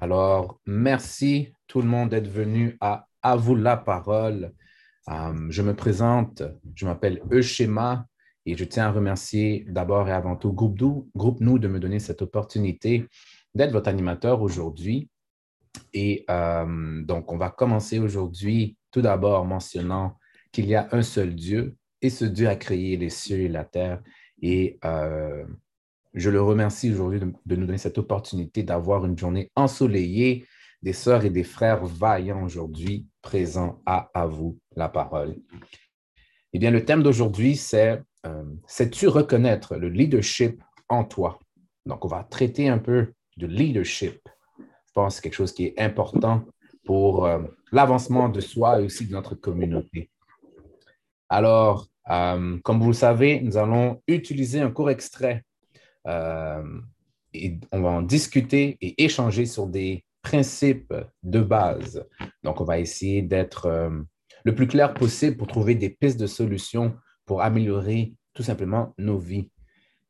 Alors, merci tout le monde d'être venu à À vous la parole. Euh, je me présente, je m'appelle Euschema et je tiens à remercier d'abord et avant tout Groupe, Nous, Groupe Nous de me donner cette opportunité d'être votre animateur aujourd'hui. Et euh, donc, on va commencer aujourd'hui tout d'abord mentionnant qu'il y a un seul Dieu et ce Dieu a créé les cieux et la terre. Et euh, je le remercie aujourd'hui de, nous donner cette opportunité d'avoir une journée ensoleillée, des sœurs et des frères vaillants aujourd'hui présents à, vous la parole. Eh bien, le thème d'aujourd'hui, c'est euh, Sais-tu reconnaître le leadership en toi? Donc, on va traiter un peu de leadership. Je pense que c'est quelque chose qui est important pour euh, l'avancement de soi et aussi de notre communauté. Alors, euh, comme vous le savez, nous allons utiliser un court extrait et on va en discuter et échanger sur des principes de base. Donc, on va essayer d'être euh, le plus clair possible pour trouver des pistes de solutions pour améliorer tout simplement nos vies.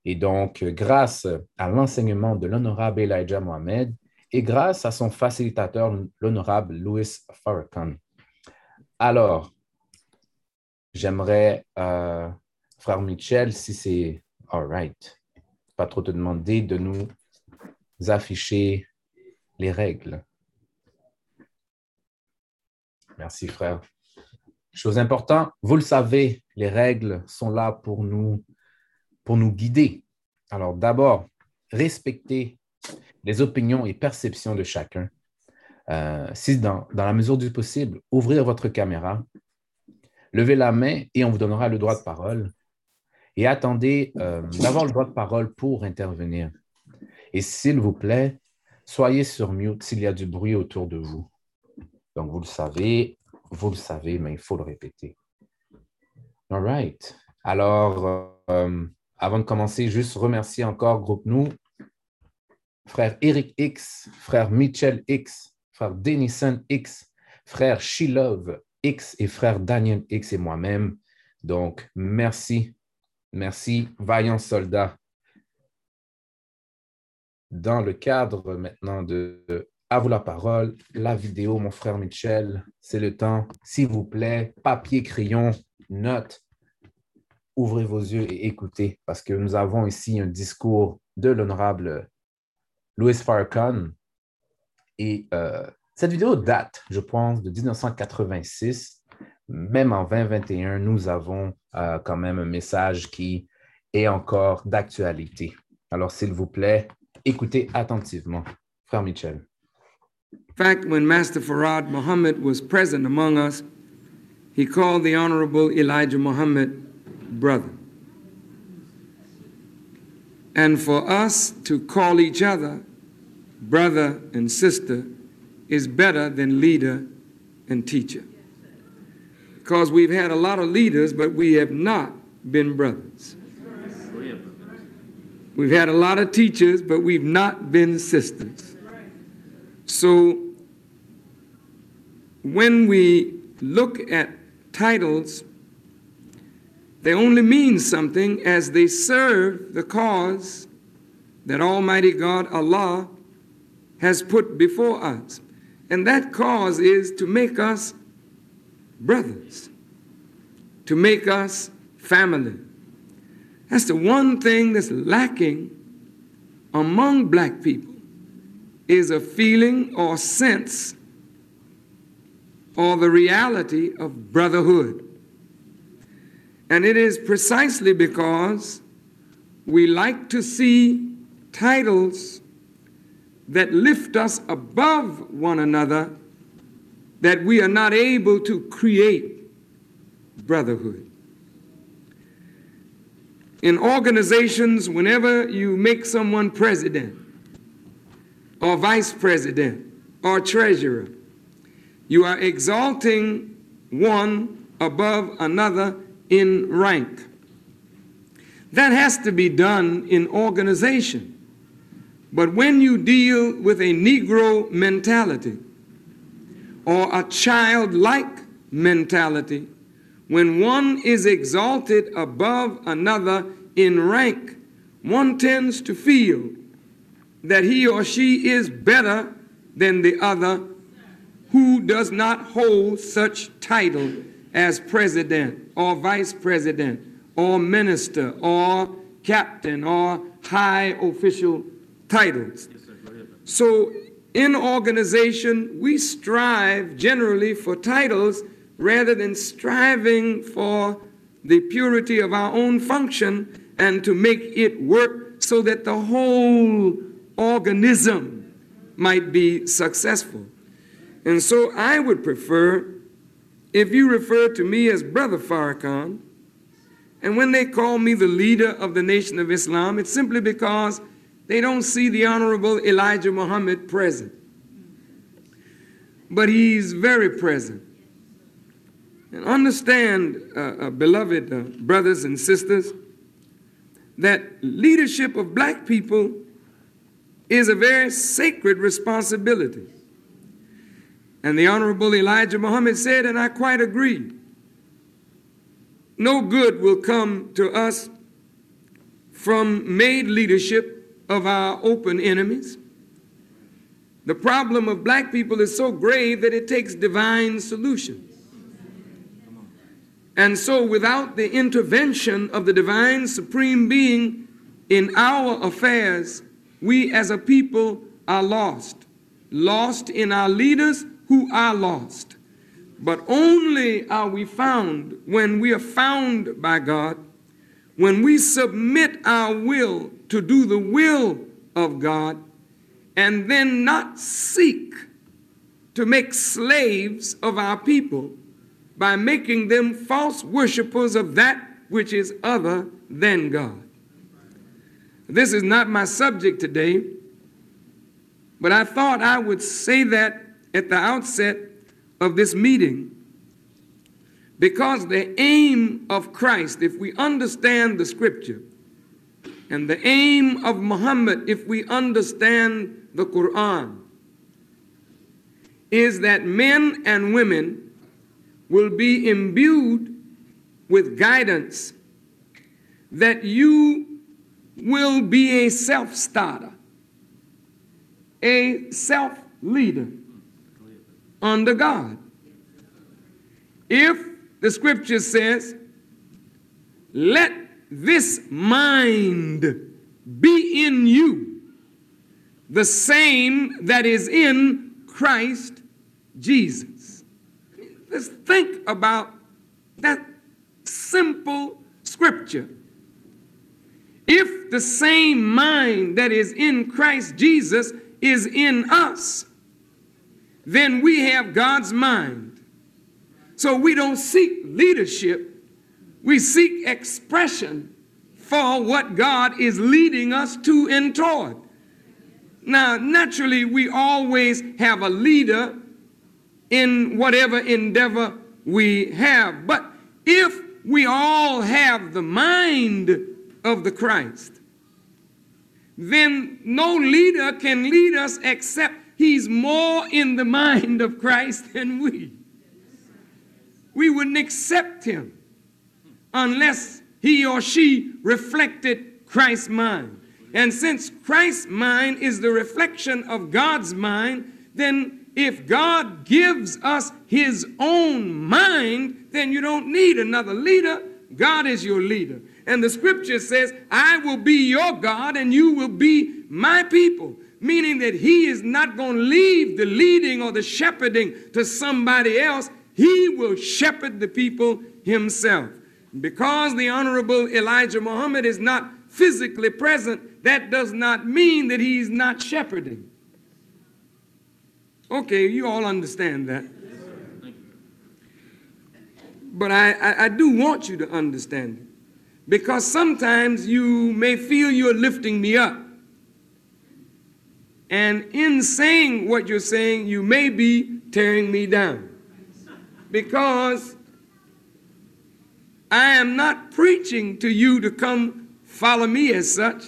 Et donc, grâce à l'enseignement de l'honorable Elijah Mohamed et grâce à son facilitateur, l'honorable Louis Farrakhan. Alors, j'aimerais, euh, frère Michel, si c'est all right, pas trop te demander de nous afficher les règles. Merci, frère. Chose importante, vous le savez, les règles sont là pour nous, pour nous guider. Alors, d'abord, respecter les opinions et perceptions de chacun. Euh, si dans, dans la mesure du possible, ouvrir votre caméra, levez la main et on vous donnera le droit de parole et attendez euh, d'avoir le droit de parole pour intervenir. Et s'il vous plaît, soyez sur mute s'il y a du bruit autour de vous. Donc, vous le savez, vous le savez, mais il faut le répéter. All right. Alors, euh, avant de commencer, juste remercier encore Groupe Nous, frère Eric X, frère Mitchell X, frère Denison X, frère Shilov X et frère Daniel X et moi-même. Donc, merci Merci, vaillants soldats. Dans le cadre maintenant de À vous la parole, la vidéo, mon frère Michel, c'est le temps. S'il vous plaît, papier, crayon, note, ouvrez vos yeux et écoutez, parce que nous avons ici un discours de l'honorable Louis Farrakhan. Et euh, cette vidéo date, je pense, de 1986 même en 2021, nous avons euh, quand même un message qui est encore d'actualité. Alors, s'il vous plaît, écoutez attentivement. Frère Michel. In fact, when Master Farad Muhammad was present among us, he called the Honorable Elijah Muhammad brother. And for us to call each other brother and sister is better than leader and teacher because we've had a lot of leaders, but we have not been brothers. We've had a lot of teachers, but we've not been sisters. So when we look at titles, they only mean something as they serve the cause that Almighty God, Allah, has put before us. And that cause is to make us brothers, to make us family. That's the one thing that's lacking among black people is a feeling or sense or the reality of brotherhood. And it is precisely because we like to see titles that lift us above one another that we are not able to create brotherhood. In organizations, whenever you make someone president or vice president or treasurer, you are exalting one above another in rank. That has to be done in organization. But when you deal with a Negro mentality, or a childlike mentality, when one is exalted above another in rank, one tends to feel that he or she is better than the other who does not hold such title as president or vice president or minister or captain or high official titles. So, in organization, we strive generally for titles rather than striving for the purity of our own function and to make it work so that the whole organism might be successful. And so I would prefer if you refer to me as Brother Farrakhan, and when they call me the leader of the Nation of Islam, it's simply because they don't see the Honorable Elijah Muhammad present. But he's very present. And understand, uh, uh, beloved uh, brothers and sisters, that leadership of black people is a very sacred responsibility. And the Honorable Elijah Muhammad said, and I quite agree no good will come to us from made leadership of our open enemies. The problem of black people is so grave that it takes divine solution. And so, without the intervention of the divine supreme being in our affairs, we as a people are lost. Lost in our leaders who are lost. But only are we found when we are found by God, when we submit our will to do the will of God, and then not seek to make slaves of our people by making them false worshippers of that which is other than God. This is not my subject today, but I thought I would say that at the outset of this meeting because the aim of Christ, if we understand the scripture, and the aim of Muhammad, if we understand the Quran, is that men and women will be imbued with guidance that you will be a self starter, a self leader under God. If the scripture says, let this mind be in you, the same that is in Christ Jesus. Let's think about that simple scripture. If the same mind that is in Christ Jesus is in us, then we have God's mind. So we don't seek leadership, we seek expression for what God is leading us to and toward. Now, naturally, we always have a leader in whatever endeavor we have. But if we all have the mind of the Christ, then no leader can lead us except he's more in the mind of Christ than we. We wouldn't accept him unless he or she reflected Christ's mind. And since Christ's mind is the reflection of God's mind, then if God gives us his own mind, then you don't need another leader. God is your leader. And the scripture says, I will be your God and you will be my people. Meaning that he is not going to leave the leading or the shepherding to somebody else. He will shepherd the people himself. Because the Honorable Elijah Muhammad is not physically present, that does not mean that he's not shepherding. Okay, you all understand that. But I, I, I, do want you to understand it. Because sometimes you may feel you're lifting me up. And in saying what you're saying, you may be tearing me down. Because I am not preaching to you to come follow me as such.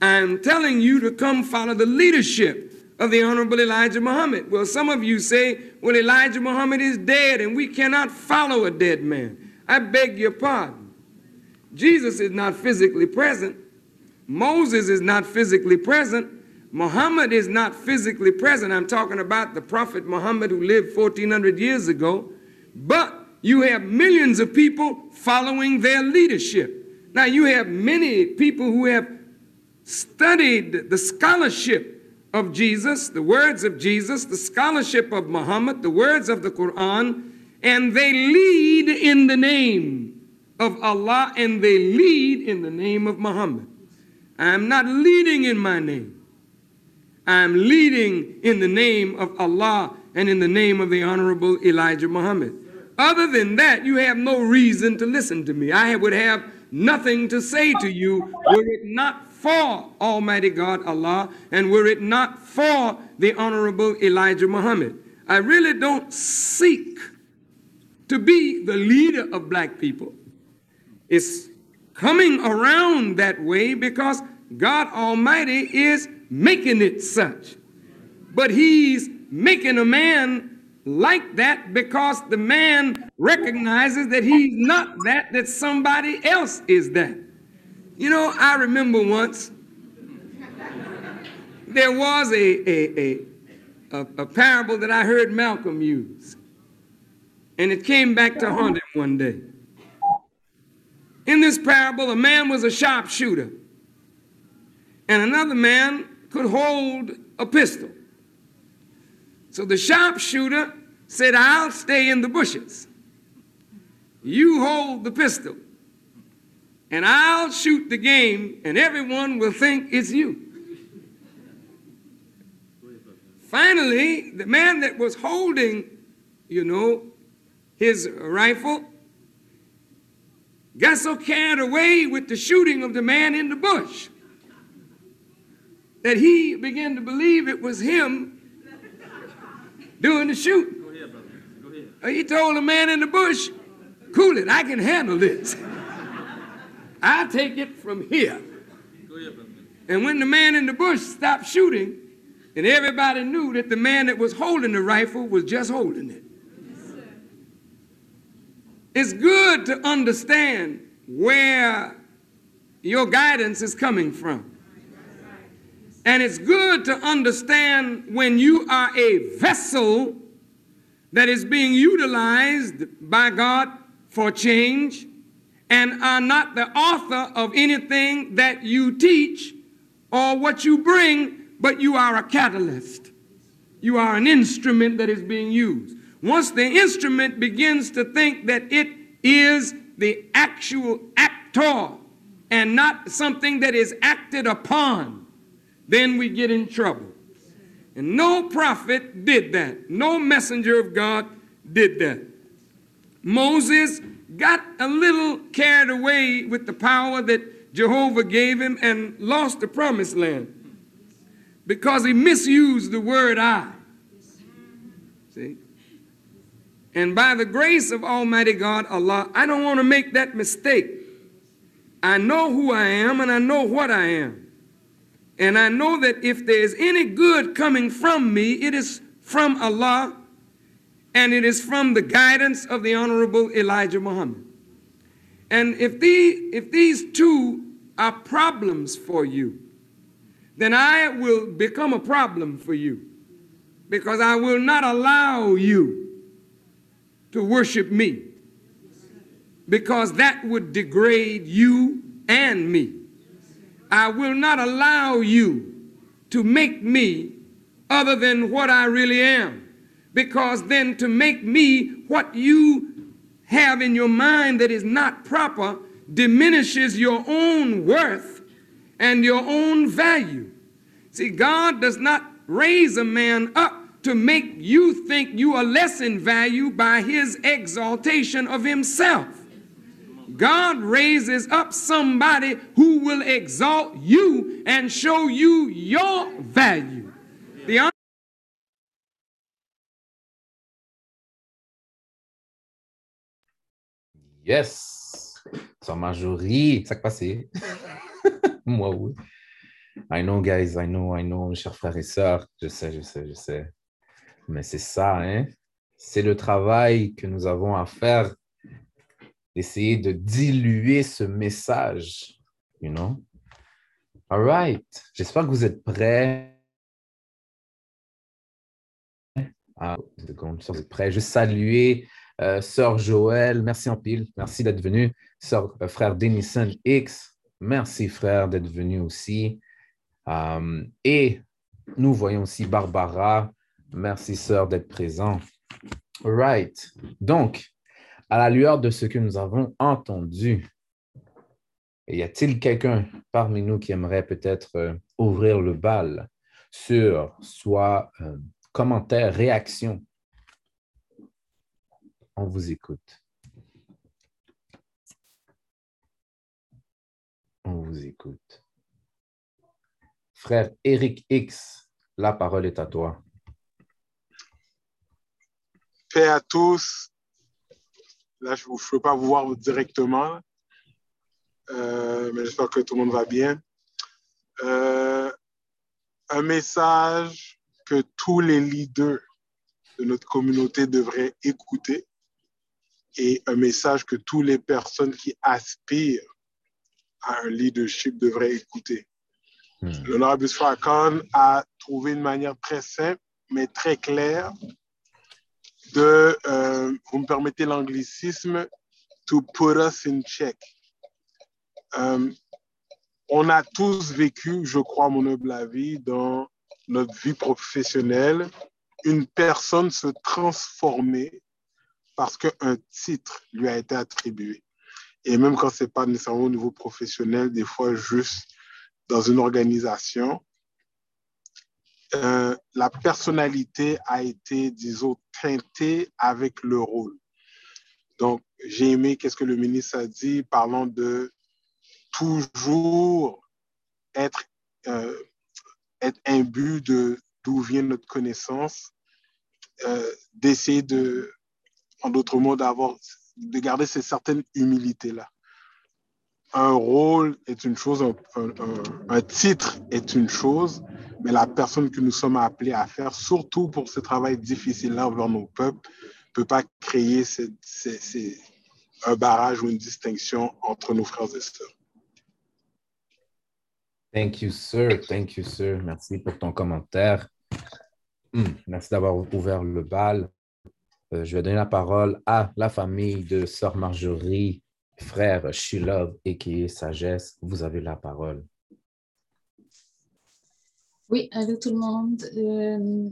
I am telling you to come follow the leadership of the Honorable Elijah Muhammad. Well, some of you say, well, Elijah Muhammad is dead and we cannot follow a dead man. I beg your pardon. Jesus is not physically present. Moses is not physically present. Muhammad is not physically present. I'm talking about the Prophet Muhammad who lived 1400 years ago. But you have millions of people following their leadership. Now, you have many people who have studied the scholarship of Jesus, the words of Jesus, the scholarship of Muhammad, the words of the Quran, and they lead in the name of Allah and they lead in the name of Muhammad. I'm not leading in my name. I'm leading in the name of Allah and in the name of the Honorable Elijah Muhammad. Other than that, you have no reason to listen to me. I would have nothing to say to you were it not for Almighty God Allah and were it not for the Honorable Elijah Muhammad. I really don't seek to be the leader of black people. It's coming around that way because God Almighty is making it such. But He's making a man like that because the man recognizes that he's not that, that somebody else is that. You know, I remember once there was a, a, a, a, parable that I heard Malcolm use, and it came back to haunt him one day. In this parable, a man was a sharpshooter, and another man could hold a pistol. So the sharpshooter said, I'll stay in the bushes. You hold the pistol, and I'll shoot the game, and everyone will think it's you. Finally, the man that was holding, you know, his rifle got so carried away with the shooting of the man in the bush that he began to believe it was him doing the shooting. Go ahead, brother. Go ahead. Uh, he told the man in the bush, cool it, I can handle this. I'll take it from here. Ahead, and when the man in the bush stopped shooting, and everybody knew that the man that was holding the rifle was just holding it. it's good to understand where your guidance is coming from. And it's good to understand when you are a vessel that is being utilized by God for change and are not the author of anything that you teach or what you bring, but you are a catalyst. You are an instrument that is being used. Once the instrument begins to think that it is the actual actor and not something that is acted upon, then we get in trouble. And no prophet did that. No messenger of God did that. Moses got a little carried away with the power that Jehovah gave him and lost the promised land because he misused the word I. See? And by the grace of Almighty God, Allah, I don't want to make that mistake. I know who I am and I know what I am. And I know that if there's any good coming from me, it is from Allah and it is from the guidance of the Honorable Elijah Muhammad. And if, the, if these two are problems for you, then I will become a problem for you because I will not allow you to worship me because that would degrade you and me. I will not allow you to make me other than what I really am. Because then to make me what you have in your mind that is not proper diminishes your own worth and your own value. See, God does not raise a man up to make you think you are less in value by his exaltation of himself. God raises up somebody who will exalt you and show you your value. The Yes. Sans Marjorie, ça passé. Moi, oui. I know, guys, I know, I know, chers frères et sœurs. Je sais, je sais, je sais. Mais c'est ça, hein? C'est le travail que nous avons à faire d'essayer de diluer ce message, you know? All right. J'espère que vous êtes prêts. Ah, Je salue euh, Sœur Joël. Merci en pile. Merci d'être venu. Sœur, euh, frère Denison X. Merci, frère, d'être venu aussi. Um, et nous voyons aussi Barbara. Merci, sœur, d'être présent. All right. Donc, à la lueur de ce que nous avons entendu, y a-t-il quelqu'un parmi nous qui aimerait peut-être ouvrir le bal sur soit commentaires, réactions. On vous écoute. On vous écoute. Frère Eric X, la parole est à toi. Paix à tous. Là, je ne peux pas vous voir directement, euh, mais j'espère que tout le monde va bien. Euh, un message que tous les leaders de notre communauté devraient écouter et un message que toutes les personnes qui aspirent à un leadership devraient écouter. Hmm. L'honorable Khan a trouvé une manière très simple, mais très claire de, euh, vous me permettez l'anglicisme, to put us in check. Euh, on a tous vécu, je crois, mon humble avis, dans notre vie professionnelle, une personne se transformer parce qu'un titre lui a été attribué. Et même quand ce n'est pas nécessairement au niveau professionnel, des fois juste dans une organisation, euh, la personnalité a été, disons, teintée avec le rôle. Donc, j'ai aimé qu'est-ce que le ministre a dit, parlant de toujours être euh, être imbu de d'où vient notre connaissance, euh, d'essayer de, en d'autres mots, d'avoir, de garder cette certaine humilité-là. Un rôle est une chose, un, titre est une chose, mais la personne que nous sommes appelés à faire, surtout pour ce travail difficile-là envers nos peuples, ne peut pas créer un barrage ou une distinction entre nos frères et sœurs. Thank you, sir. Thank you, sir. Merci pour ton commentaire. Hmm, merci d'avoir ouvert le bal. Euh, je vais donner la parole à la famille de Sœur Marjorie, frère Shilov et qui est Sagesse. Vous avez la parole. Oui, allô tout le monde. Euh,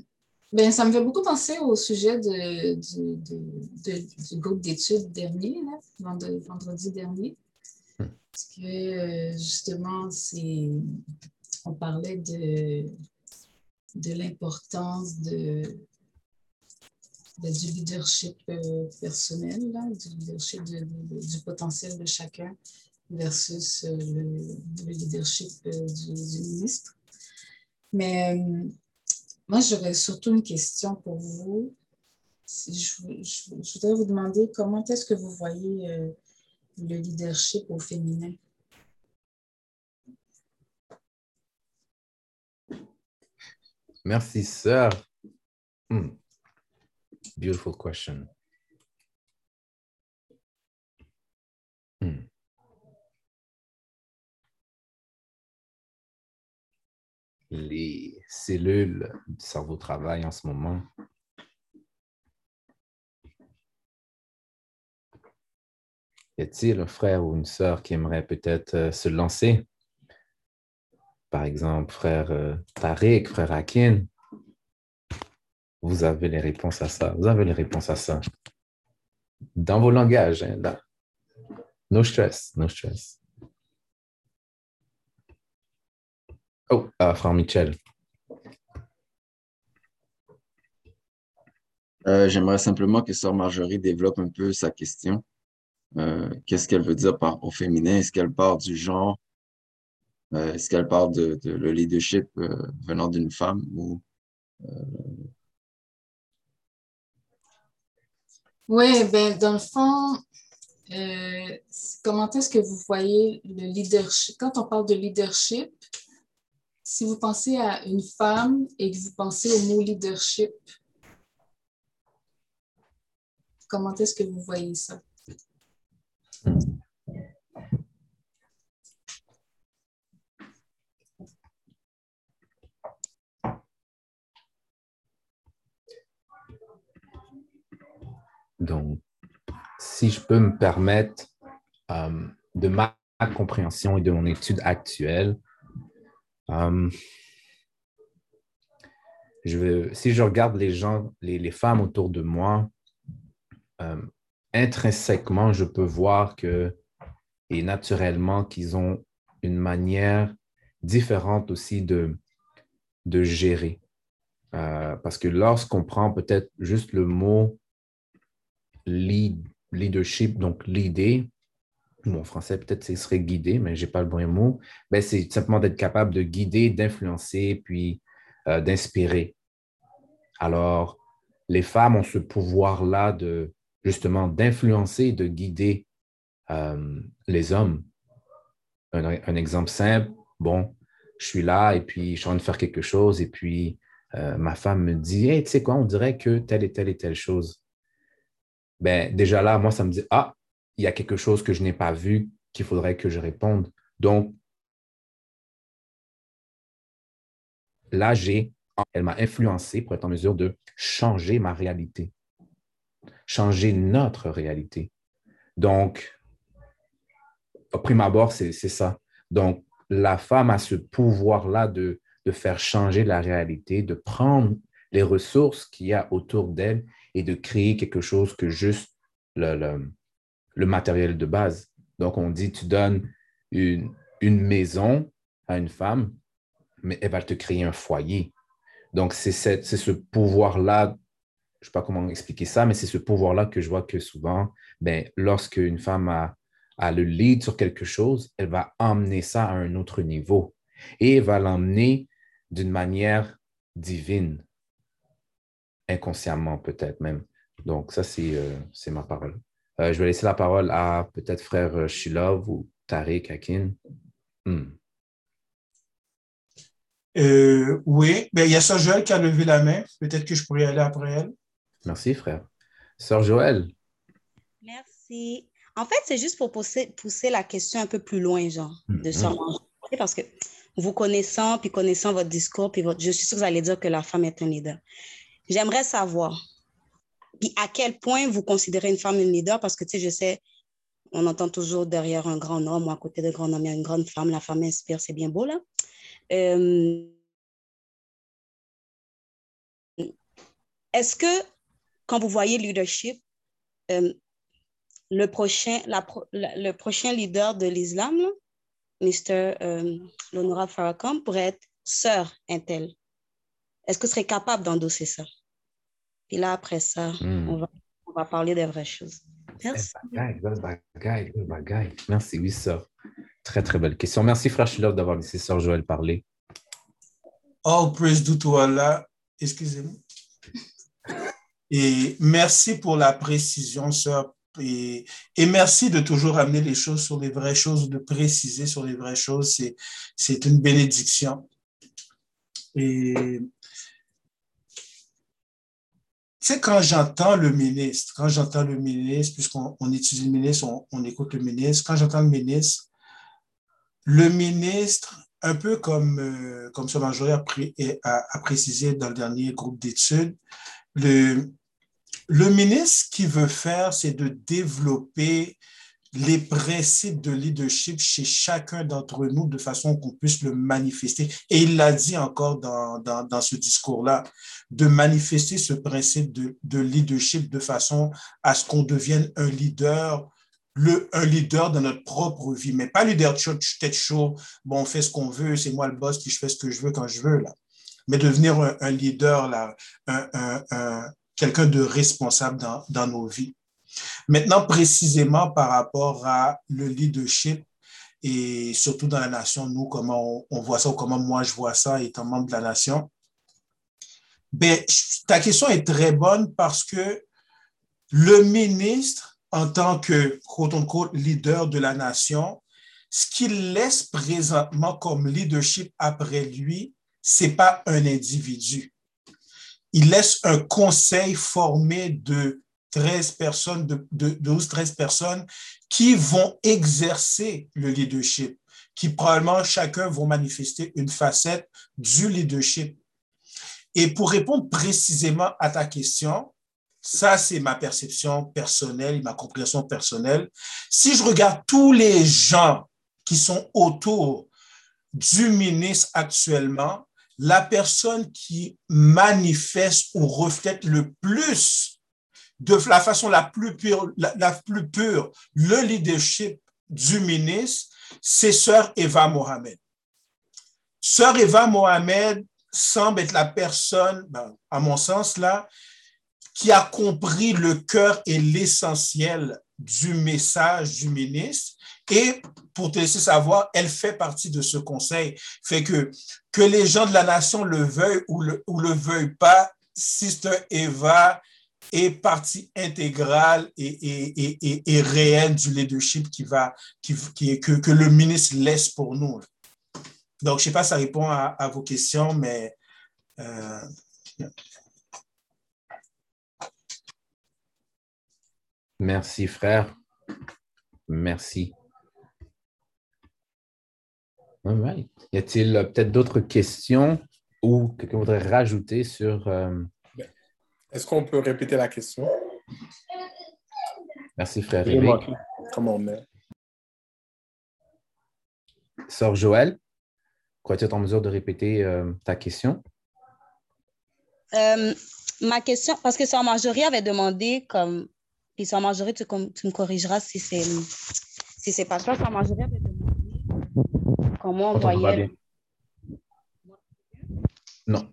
ben, ça me fait beaucoup penser au sujet de, du groupe d'études dernier, vendredi dernier. Parce que euh, justement, on parlait de, de l'importance de, du leadership euh, personnel, du leadership du potentiel de chacun versus le, leadership du, ministre. Mais moi, j'aurais surtout une question pour vous. Je, voudrais vous demander comment est-ce que vous voyez le leadership au féminin? Merci, sœur. Hmm. Beautiful question. Les cellules du cerveau travaillent en ce moment. Y a-t-il un frère ou une sœur qui aimerait peut-être euh, se lancer? Par exemple, frère euh, Tariq, frère Akin. Vous avez les réponses à ça. Vous avez les réponses à ça. Dans vos langages, hein, là. No stress, no stress. Oh, ah, frère Michel. Euh, j'aimerais simplement que Sœur Marjorie développe un peu sa question. Euh, qu'est-ce qu'elle veut dire par au féminin? Est-ce qu'elle parle du genre? Euh, est-ce qu'elle parle de, le leadership euh, venant d'une femme ou Oui, ben, dans le fond, comment est-ce que vous voyez le leadership? Quand on parle de leadership, si vous pensez à une femme et que vous pensez au mot leadership, comment est-ce que vous voyez ça? Donc, si je peux me permettre euh, de ma compréhension et de mon étude actuelle, euh, je si je regarde les gens, les, femmes autour de moi, euh, intrinsèquement, je peux voir que, et naturellement, qu'ils ont une manière différente aussi de, de gérer. parce que lorsqu'on prend peut-être juste le mot lead, leadership, donc l'idée, en français peut-être ce serait guider, mais je n'ai pas le bon mot, ben, c'est simplement d'être capable de guider, d'influencer, puis euh, d'inspirer. Alors, les femmes ont ce pouvoir-là de justement d'influencer, de guider euh, les hommes. Un, exemple simple, bon, je suis là et puis je suis en train de faire quelque chose et puis euh, ma femme me dit, tu sais quoi, on dirait que telle et telle et telle chose ben, déjà là, moi, ça me dit, ah, il y a quelque chose que je n'ai pas vu qu'il faudrait que je réponde. Donc, là, j'ai, elle m'a influencé pour être en mesure de changer ma réalité, changer notre réalité. Donc, au prime abord, c'est ça. Donc, la femme a ce pouvoir-là de, de faire changer la réalité, de prendre les ressources qu'il y a autour d'elle et de créer quelque chose que juste le, le, matériel de base. Donc, on dit, tu donnes une, une, maison à une femme, mais elle va te créer un foyer. Donc, c'est ce pouvoir-là, je ne sais pas comment expliquer ça, mais c'est ce pouvoir-là que je vois que souvent, ben, lorsque une femme a, a le lead sur quelque chose, elle va emmener ça à un autre niveau et elle va l'emmener d'une manière divine inconsciemment peut-être même. Donc, ça, c'est euh, ma parole. Euh, je vais laisser la parole à peut-être frère euh, Shilov ou Tariq Akin. Hmm. oui, ben, il y a Sœur Joël qui a levé la main. Peut-être que je pourrais aller après elle. Merci, frère. Sœur Joël. Merci. En fait, c'est juste pour pousser, pousser la question un peu plus loin, genre, de hmm. Sœur Parce que vous connaissant, puis connaissant votre discours, puis votre, je suis sûre que vous allez dire que la femme est un leader. J'aimerais savoir, puis à quel point vous considérez une femme une leader, parce que, tu sais, je sais, on entend toujours derrière un grand homme ou à côté d'un grand homme, il y a une grande femme, la femme inspire, c'est bien beau, là. Euh, est-ce que, quand vous voyez leadership, euh, le, prochain, le prochain leader de l'islam, Mr. Euh, Lonora Farrakhan, pourrait être sœur Intel? Est-ce que vous serez capable d'endosser ça? Puis là, après ça, hmm. on, va, parler des vraies choses. Merci. Merci, oui, ça. Très, très belle question. Merci, frère Schiller, d'avoir laissé Sœur Joël parler. All praise to Allah. Excusez-moi. Et merci pour la précision, sœur. Et, et, merci de toujours amener les choses sur les vraies choses, de préciser sur les vraies choses. C'est une bénédiction. Et tu quand j'entends le ministre, quand j'entends le ministre, puisqu'on on étudie le ministre, on, écoute le ministre, quand j'entends le ministre, le ministre, un peu comme, euh, comme a, précisé dans le dernier groupe d'études, le, ministre, ce qu'il veut faire, c'est de développer les principes de leadership chez chacun d'entre nous de façon qu'on puisse le manifester. Et il l'a dit encore dans, dans, ce discours-là, de manifester ce principe de, de, leadership de façon à ce qu'on devienne un leader, le, un leader dans notre propre vie, mais pas leader tête chaud, bon, on fait ce qu'on veut, c'est moi le boss, puis je fais ce que je veux quand je veux, là. Mais devenir un, un leader, là, un, un quelqu'un de responsable dans, dans nos vies. Maintenant, précisément par rapport à le leadership et surtout dans la nation, nous, comment on, voit ça ou comment moi je vois ça étant membre de la nation, ben, ta question est très bonne parce que le ministre, en tant que quote leader de la nation, ce qu'il laisse présentement comme leadership après lui, c'est pas un individu. Il laisse un conseil formé de 13 personnes, de, 12, 13 personnes qui vont exercer le leadership, qui probablement chacun vont manifester une facette du leadership. Et pour répondre précisément à ta question, Ça, c'est ma perception personnelle, ma compréhension personnelle. Si je regarde tous les gens qui sont autour du ministre actuellement, la personne qui manifeste ou reflète le plus de la façon la plus pure, la, plus pure, le leadership du ministre, c'est Sœur Eva Mohamed. Sœur Eva Mohamed semble être la personne, ben, à mon sens là, qui a compris le cœur et l'essentiel du message du ministre. Et pour te laisser savoir, elle fait partie de ce conseil. Fait que, que les gens de la nation le veuillent ou le, ou le veuillent pas, Sister Eva est partie intégrale et, et, et, et, réelle du leadership qui va, qui, qui, que, que le ministre laisse pour nous. Donc, je ne sais pas si ça répond à, vos questions, mais euh, Merci, frère. Merci. Y a-t-il euh, peut-être d'autres questions ou quelqu'un voudrait rajouter sur. Euh, Est-ce qu'on peut répéter la question? Merci, frère Comment on est? Sœur Joël, crois-tu être en mesure de répéter euh, ta question? ma question, parce que Sœur Marjorie avait demandé comme puis Sœur Marjorie, tu, tu, me corrigeras si c'est si c'est pas ça. Sœur Marjorie avait demandé comment on voyait. Non.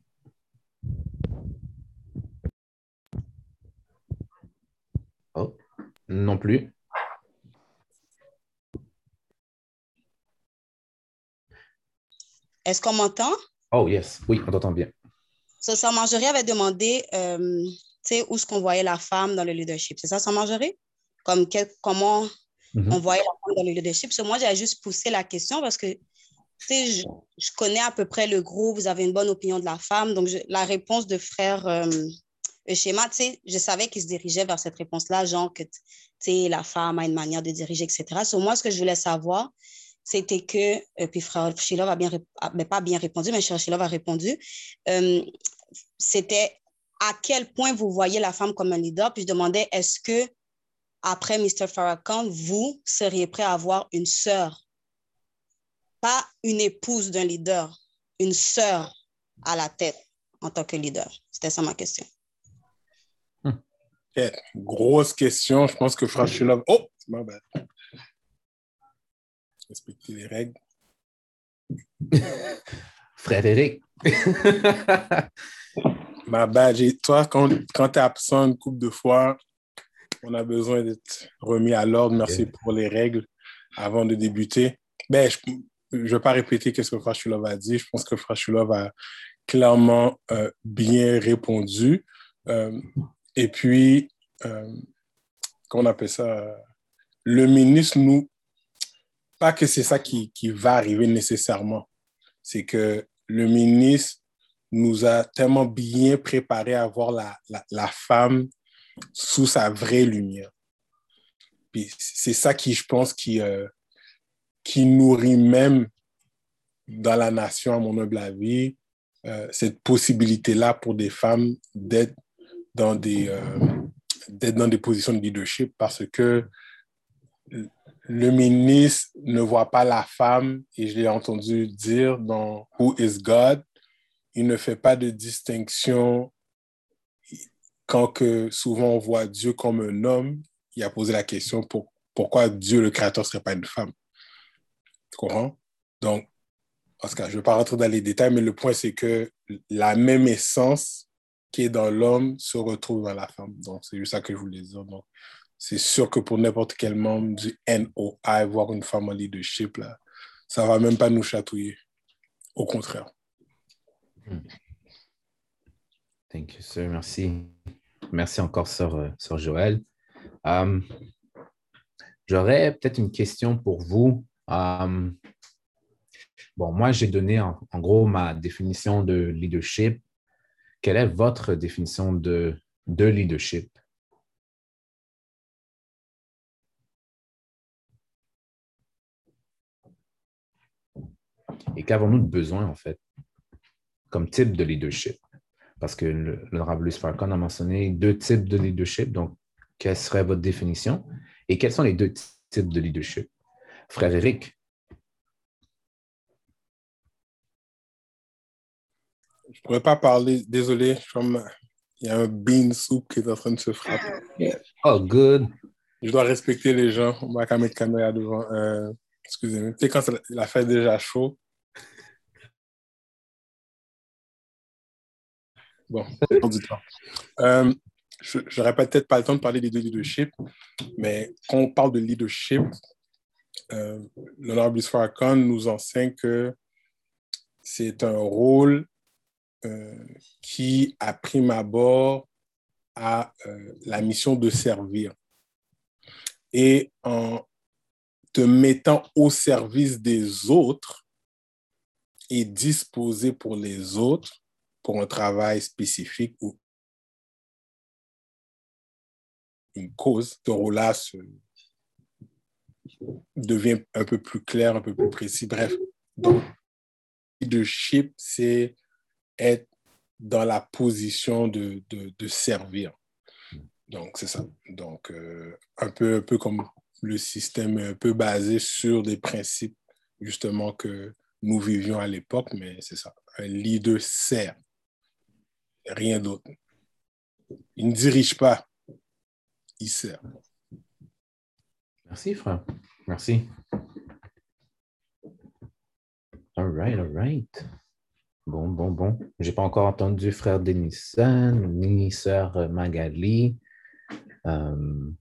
Non plus. Est-ce qu'on m'entend? Oh, yes. Oui, on t'entend bien. So, Sœur Marjorie avait demandé euh, où est-ce qu'on voyait la femme dans le leadership. C'est ça, Sœur Marjorie? Comme comment mm-hmm. on voyait la femme dans le leadership? moi, j'ai juste poussé la question parce que je, je, connais à peu près le groupe, vous avez une bonne opinion de la femme. Donc, la réponse de frère euh, schéma, je savais qu'il se dirigeait vers cette réponse-là, genre que la femme a une manière de diriger, etc. So, moi, ce que je voulais savoir, c'était que, euh, puis frère Shilov a bien, mais pas bien répondu, mais frère Shilov a répondu, euh, c'était à quel point vous voyez la femme comme un leader? Puis je demandais, est-ce que après Mr. Farrakhan, vous seriez prêt à avoir une sœur, pas une épouse d'un leader, une sœur à la tête en tant que leader? C'était ça ma question. Grosse question. Je pense que Frachilov. Oh, c'est ma bad. Respecter les règles. Frédéric. Ma badge. toi, quand, quand tu es absent une couple de fois, on a besoin d'être remis à l'ordre. Merci pour les règles avant de débuter. Ben, je ne vais pas répéter ce que Frachulov a dit. Je pense que Frachulov a clairement euh, bien répondu. Euh, et puis, euh, qu'on appelle ça, le ministre nous... Pas que c'est ça qui, qui va arriver nécessairement. C'est que le ministre nous a tellement bien préparé à voir la, la, femme sous sa vraie lumière. Puis c'est ça qui, je pense, qui, euh, qui nourrit même dans la nation, à mon humble avis, euh, cette possibilité-là pour des femmes d'être dans des, euh, d'être dans des positions de leadership parce que le ministre ne voit pas la femme, et je l'ai entendu dire dans Who is God, il ne fait pas de distinction quand que souvent on voit Dieu comme un homme. Il a posé la question pour, pourquoi Dieu le Créateur ne serait pas une femme. Tu comprends? Donc, cas, je ne vais pas rentrer dans les détails, mais le point, c'est que la même essence qui est dans l'homme se retrouve dans la femme. Donc, c'est juste ça que je voulais dire. Donc, c'est sûr que pour n'importe quel membre du NOI, voir une femme en leadership, là, ça ne va même pas nous chatouiller. Au contraire. Hmm. Thank you, sir. Merci. Merci encore, sœur, euh, sœur Joël. Um, j'aurais peut-être une question pour vous. Um, bon, moi, j'ai donné en, gros ma définition de leadership. Quelle est votre définition de, de leadership? Et qu'avons-nous de besoin, en fait? comme type de leadership? parce que l'honorable Louis Farcon a mentionné deux types de leadership. Donc, quelle serait votre définition? Et quels sont les deux types de leadership? Frère Eric. Je ne pourrais pas parler, désolé, comme il y a un bean soup qui est en train de se frapper. Oh, good. Je dois respecter les gens. On va quand mettre caméra devant. Euh, excusez-moi. Tu sais, quand la fait déjà chaud. Bon, du temps. Euh, je n'aurais peut-être pas le temps de parler des deux leadership, mais quand on parle de leadership, euh, l'honorable Farrakhan nous enseigne que c'est un rôle qui, à prime abord, a euh, la mission de servir. Et en te mettant au service des autres et disposé pour les autres, pour un travail spécifique ou une cause, ton rôle-là devient un peu plus clair, un peu plus précis. Bref, donc, leadership, c'est être dans la position de, de, servir. Donc, c'est ça. Donc, euh, un, peu, un peu comme le système un peu basé sur des principes, justement, que nous vivions à l'époque, mais c'est ça. Un leader sert. Rien d'autre. Il ne dirige pas, il sert. Merci, frère. Merci. All right, all right. Bon, bon, bon. Je n'ai pas encore entendu frère Denison ni sœur Magali. Euh,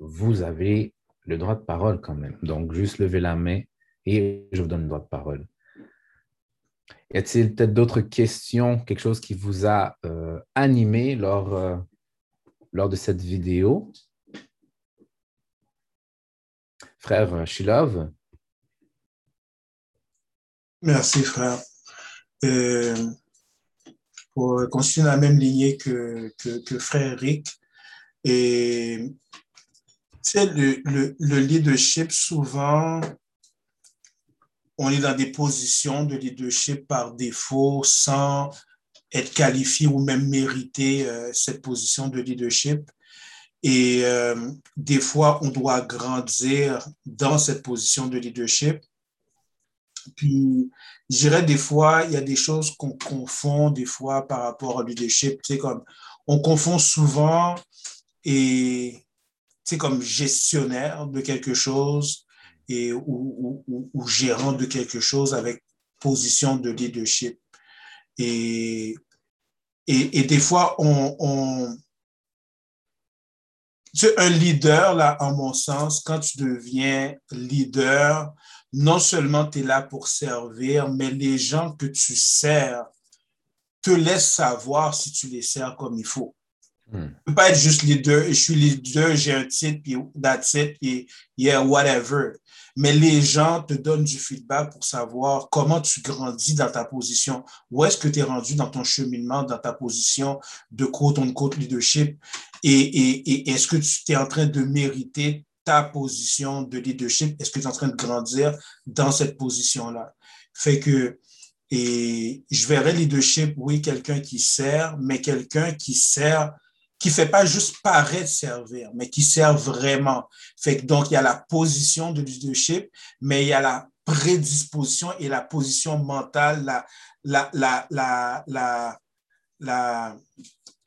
vous avez le droit de parole quand même. Donc, juste levez la main et je vous donne le droit de parole. Y a-t-il peut-être d'autres questions, quelque chose qui vous a euh, animé lors, euh, lors de cette vidéo? Frère Shilov? Merci, frère. Euh, pour continuer la même lignée que, que, frère Eric. Et le, le, le, leadership, souvent, on est dans des positions de leadership par défaut sans être qualifié ou même mériter euh, cette position de leadership. Et euh, des fois, on doit grandir dans cette position de leadership. Puis, je dirais des fois, il y a des choses qu'on confond des fois par rapport au leadership. Tu sais, comme, on confond souvent et, tu sais, comme gestionnaire de quelque chose et, ou, ou, gérant de quelque chose avec position de leadership. Et, et, et des fois, on, on un leader, là, en mon sens, quand tu deviens leader, non seulement tu es là pour servir, mais les gens que tu sers te laissent savoir si tu les sers comme il faut. Hmm. Tu ne peux pas être juste leader, je suis leader, j'ai un titre, puis that's it, puis yeah, whatever. Mais les gens te donnent du feedback pour savoir comment tu grandis dans ta position. Où est-ce que tu es rendu dans ton cheminement, dans ta position de quote-on-quote leadership? Et, et, et est-ce que tu es en train de mériter ta position de leadership? Est-ce que tu es en train de grandir dans cette position-là? Fait que, et je verrais leadership, oui, quelqu'un qui sert, mais quelqu'un qui sert, qui fait pas juste paraître servir, mais qui sert vraiment. Fait que donc, il y a la position de leadership, mais il y a la prédisposition et la position mentale, la, la, la, la, la, la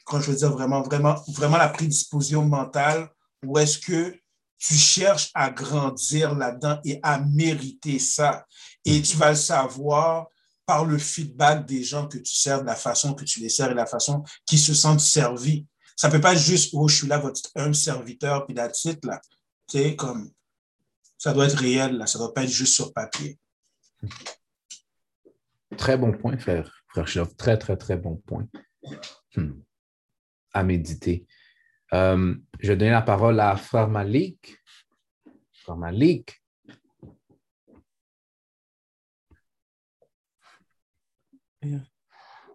quand je veux dire vraiment, vraiment, vraiment la prédisposition mentale, où est-ce que tu cherches à grandir là-dedans et à mériter ça. Et tu vas le savoir par le feedback des gens que tu sers, de la façon que tu les sers et la façon qu'ils se sentent servis. Ça ne peut pas être juste, oh, je suis là, votre un serviteur, puis la titre, là. Tu sais, comme, ça doit être réel, là. Ça ne doit pas être juste sur papier. Très bon point, frère. Frère. Très, très, très bon point. Hmm. À méditer. Euh, je vais donner la parole à Frère Malik. Frère Malik.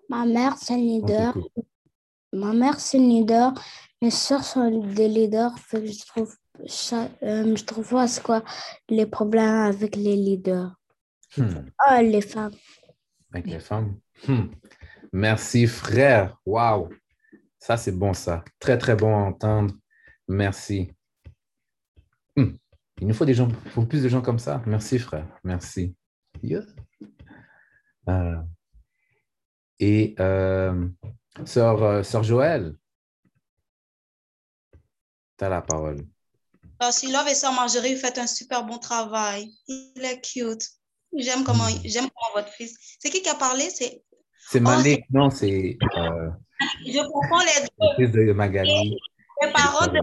Ma mère, c'est une leader. Ma mère, c'est une leader. Mes soeurs sont des leaders. je trouve, euh, je trouve pas c'est quoi les problèmes avec les leaders. Hmm. Ah, les femmes. Avec les femmes. Hmm. Merci, frère. Wow. Ça, c'est bon, ça. Très, très bon à entendre. Merci. Hmm. Il nous faut des gens, faut plus de gens comme ça. Merci, frère. Merci. Euh, et euh, sœur, euh, sœur Joël, tu as la parole. Si Love et Sœur Marjorie, vous faites un super bon travail. Il est cute. J'aime comment, hmm. j'aime comment votre fils. C'est qui qui a parlé? C'est c'est oh, Malik, non, c'est. Euh, je comprends les deux. Magali. Les parents de,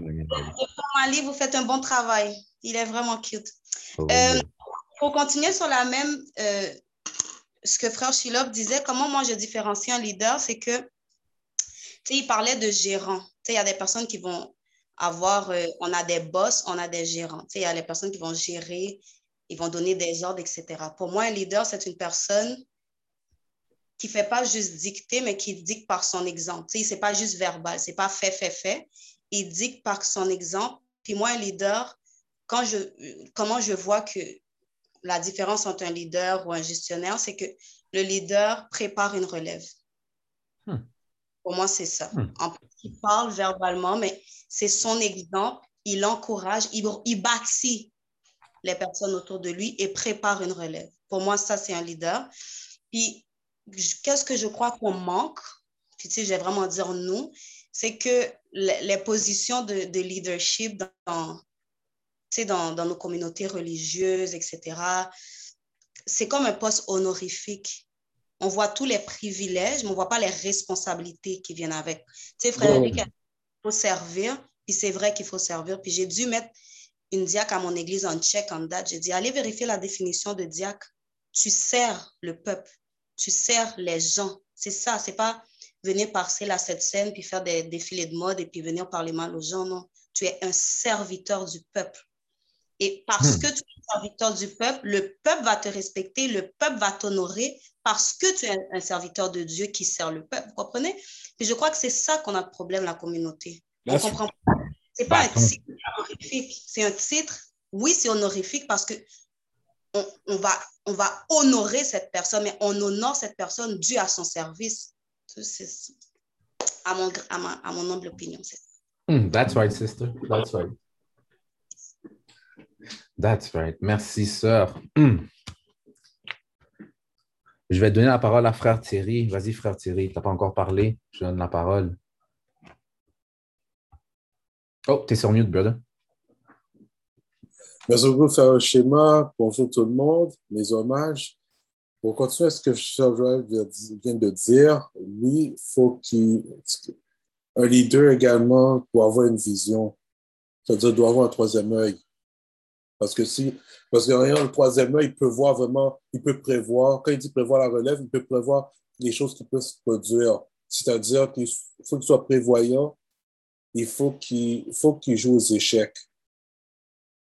Malik, vous faites un bon travail. Il est vraiment cute. Oh, euh, pour continuer sur la même, euh, ce que frère Shilov disait, comment moi je différencie un leader, c'est que, tu sais, il parlait de gérant. Tu sais, il y a des personnes qui vont avoir, on a des boss, on a des gérants. Tu sais, il y a les personnes qui vont gérer, ils vont donner des ordres, etc. Pour moi, un leader, c'est une personne qui fait pas juste dicter, mais qui dicte par son exemple. Sais, c'est pas juste verbal, c'est pas fait, fait, fait. Il dicte par son exemple. Puis moi, un leader, quand je, comment je vois que la différence entre un leader ou un gestionnaire, c'est que le leader prépare une relève. Hmm. Pour moi, c'est ça. Hmm. En plus, il parle verbalement, mais c'est son exemple. Il encourage, il, il bâtit les personnes autour de lui et prépare une relève. Pour moi, ça, c'est un leader. Puis qu'est-ce que je crois qu'on manque, puis tu sais, je vais vraiment dire nous, c'est que les, positions de, leadership dans, dans, dans nos communautés religieuses, etc., c'est comme un poste honorifique. On voit tous les privilèges, mais on ne voit pas les responsabilités qui viennent avec. Tu sais, Frédéric, il faut servir, puis c'est vrai qu'il faut servir. Puis j'ai dû mettre une diacre à mon église en check, en date. J'ai dit, allez vérifier la définition de diacre. Tu sers le peuple tu sers les gens. C'est ça, c'est pas venir passer la cette scène puis faire des défilés de mode et puis venir parler mal aux gens, non. Tu es un serviteur du peuple. Et parce hmm. que tu es un serviteur du peuple, le peuple va te respecter, le peuple va t'honorer parce que tu es un serviteur de Dieu qui sert le peuple. Vous comprenez? Et je crois que c'est ça qu'on a de problème, la communauté. On comprend pas. C'est pas un titre honorifique. C'est un titre, oui, c'est honorifique parce que on, va, on va honorer cette personne, mais on honore cette personne dû à son service. À mon, à, ma, à mon humble opinion. Mm, that's right, sister. That's right. That's right. Merci, sœur. Mm. Je vais donner la parole à frère Thierry. Vas-y, frère Thierry. Tu n'as pas encore parlé? Je donne la parole. Oh, tu es sur mute, brother. Beaucoup, faire un schéma. Bonjour tout le monde, mes hommages. Pour continuer ce que Joël vient de dire, oui, il faut qu'il. Un leader également doit avoir une vision. C'est-à-dire, doit avoir un troisième œil. Parce que si, parce que rien, le troisième œil, il peut voir vraiment, il peut prévoir. Quand il dit prévoir la relève, il peut prévoir les choses qui peuvent se produire. C'est-à-dire qu'il faut qu'il soit prévoyant, il faut qu'il faut qu'il joue aux échecs.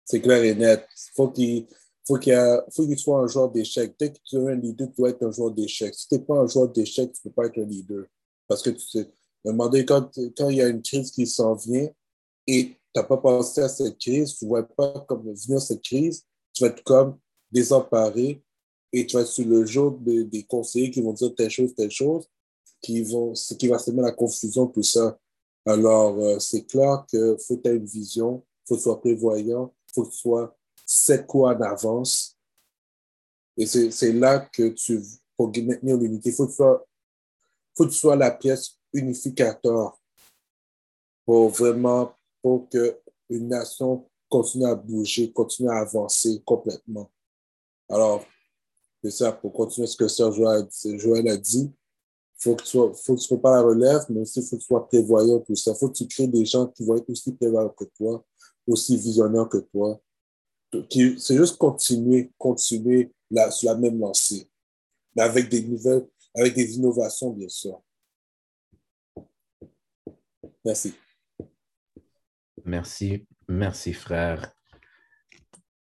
C'est clair et net. Faut il faut qu'il faut qu'il soit un joueur d'échecs. Dès que tu es un leader, tu dois être un joueur d'échecs. Si tu n'es pas un joueur d'échecs, tu ne peux pas être un leader. Parce que tu sais, demander quand, quand il y a une crise qui s'en vient et tu n'as pas pensé à cette crise, tu ne vois pas comme venir cette crise, tu vas être comme désemparé et tu vas être sur le jour des conseillers qui vont dire telle chose, telle chose, qui vont, ce qui va semer la confusion, tout ça. Alors, euh, c'est clair qu'il faut avoir une vision, il faut être prévoyant, faut que tu sois sept coups en avance. Et c'est là que tu, pour maintenir l'unité, il faut, que tu sois la pièce unificateur pour vraiment, pour qu'une nation continue à bouger, continue à avancer complètement. Alors, c'est ça, pour continuer ce que Sœur Joël, a dit, il faut que tu sois, faut que tu la relève, mais aussi il faut que tu sois prévoyant tout ça. Faut que tu crées des gens qui vont être aussi prévoyants que toi, aussi visionnaire que toi. C'est juste continuer, continuer la, sur la même lancée, mais avec des nouvelles, avec des innovations, bien sûr. Merci. Merci, merci, frère.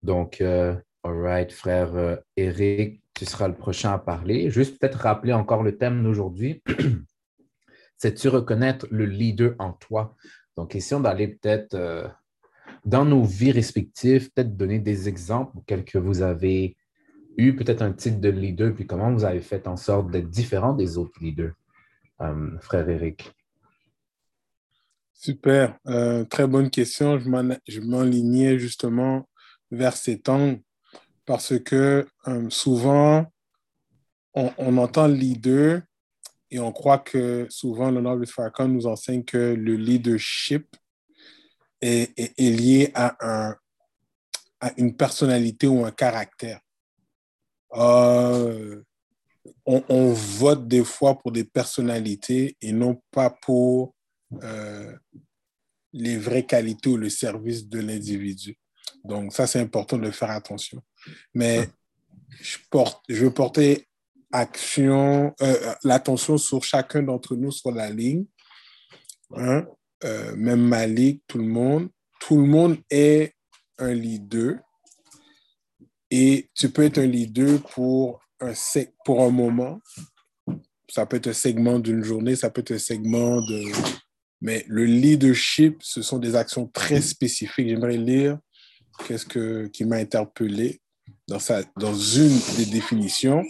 Donc, euh, all right, frère euh, Eric, tu seras le prochain à parler. Juste peut-être rappeler encore le thème d'aujourd'hui. C'est-tu reconnaître le leader en toi? Donc, question d'aller peut-être euh, dans nos vies respectives, peut-être donner des exemples auxquels que vous avez eu peut-être un titre de leader, puis comment vous avez fait en sorte d'être différent des autres leaders. frère Eric? Super, très bonne question. Je m'enlignais justement vers cet angle parce que souvent, on, entend leader et on croit que souvent le Noble Farrakhan nous enseigne que le leadership est, lié à, un, à une personnalité ou un caractère. Euh, on, vote des fois pour des personnalités et non pas pour euh, les vraies qualités ou le service de l'individu. Donc, ça, c'est important de faire attention. Mais je, porte, je veux porter action, euh, l'attention sur chacun d'entre nous sur la ligne. Hein? Euh, même Malik, tout le monde. Tout le monde est un leader. Et tu peux être un leader pour un, pour un moment. Ça peut être un segment d'une journée, ça peut être un segment de... Mais le leadership, ce sont des actions très spécifiques. J'aimerais lire qu'est-ce que, qui m'a interpellé dans, dans une des définitions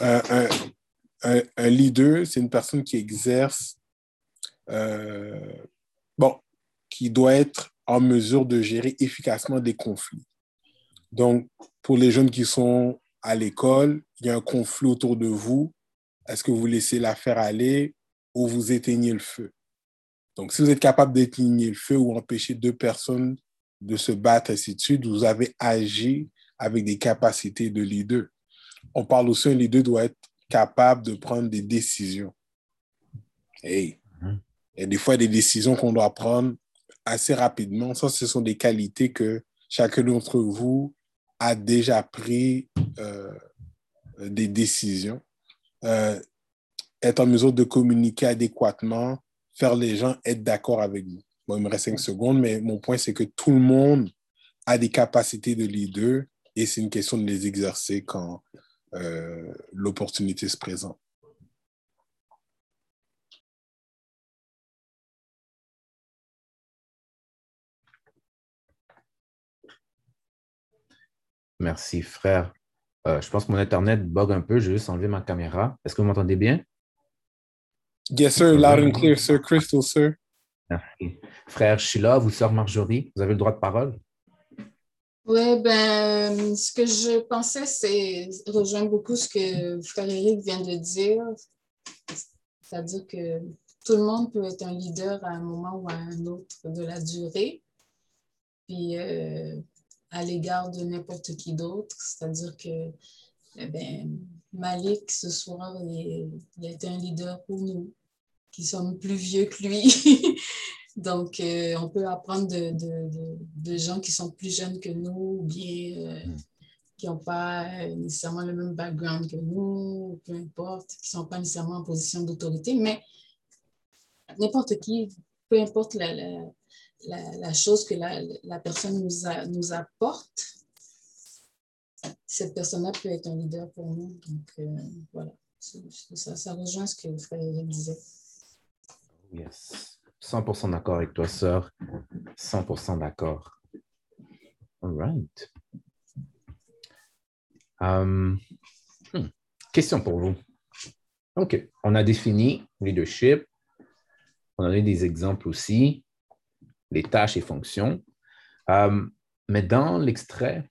un, un, leader, c'est une personne qui exerce, euh, bon, qui doit être en mesure de gérer efficacement des conflits. Donc, pour les jeunes qui sont à l'école, il y a un conflit autour de vous. Est-ce que vous laissez l'affaire aller ou vous éteignez le feu? Donc, si vous êtes capable d'éteigner le feu ou empêcher deux personnes de se battre, ainsi de suite, vous avez agi avec des capacités de leader on parle aussi, un leader doit être capable de prendre des décisions. Hey. Et des fois, des décisions qu'on doit prendre assez rapidement. Ça, ce sont des qualités que chacun d'entre vous a déjà pris euh, des décisions. Euh, être en mesure de communiquer adéquatement, faire les gens être d'accord avec vous. Bon, il me reste cinq secondes, mais mon point, c'est que tout le monde a des capacités de leader et c'est une question de les exercer quand, euh, l'opportunité se présente. Merci, frère. Euh, je pense que mon Internet bug un peu. Je vais juste enlever ma caméra. Est-ce que vous m'entendez bien? Yes, sir. Loud and clear, sir. Crystal, sir. Merci. Frère Sheila, vous, sœur Marjorie, vous avez le droit de parole? Oui, ben, ce que je pensais, c'est rejoindre beaucoup ce que Frédéric vient de dire. C'est-à-dire que tout le monde peut être un leader à un moment ou à un autre de la durée. Puis, euh, à l'égard de n'importe qui d'autre, c'est-à-dire que eh ben, Malik, ce soir, il, il a été un leader pour nous, qui sommes plus vieux que lui. Donc, euh, on peut apprendre de, gens qui sont plus jeunes que nous ou bien euh, mm. qui n'ont pas nécessairement le même background que nous, peu importe, qui ne sont pas nécessairement en position d'autorité, mais n'importe qui, peu importe la, chose que la, personne nous, nous apporte, cette personne-là peut être un leader pour nous. Donc, euh, voilà, ça, ça rejoint ce que frère disait. Yes. 100% d'accord avec toi, sœur. 100% d'accord. All right. Um, hmm. Question pour vous. OK. On a défini leadership. On a donné des exemples aussi, les tâches et fonctions. Um, mais dans l'extrait,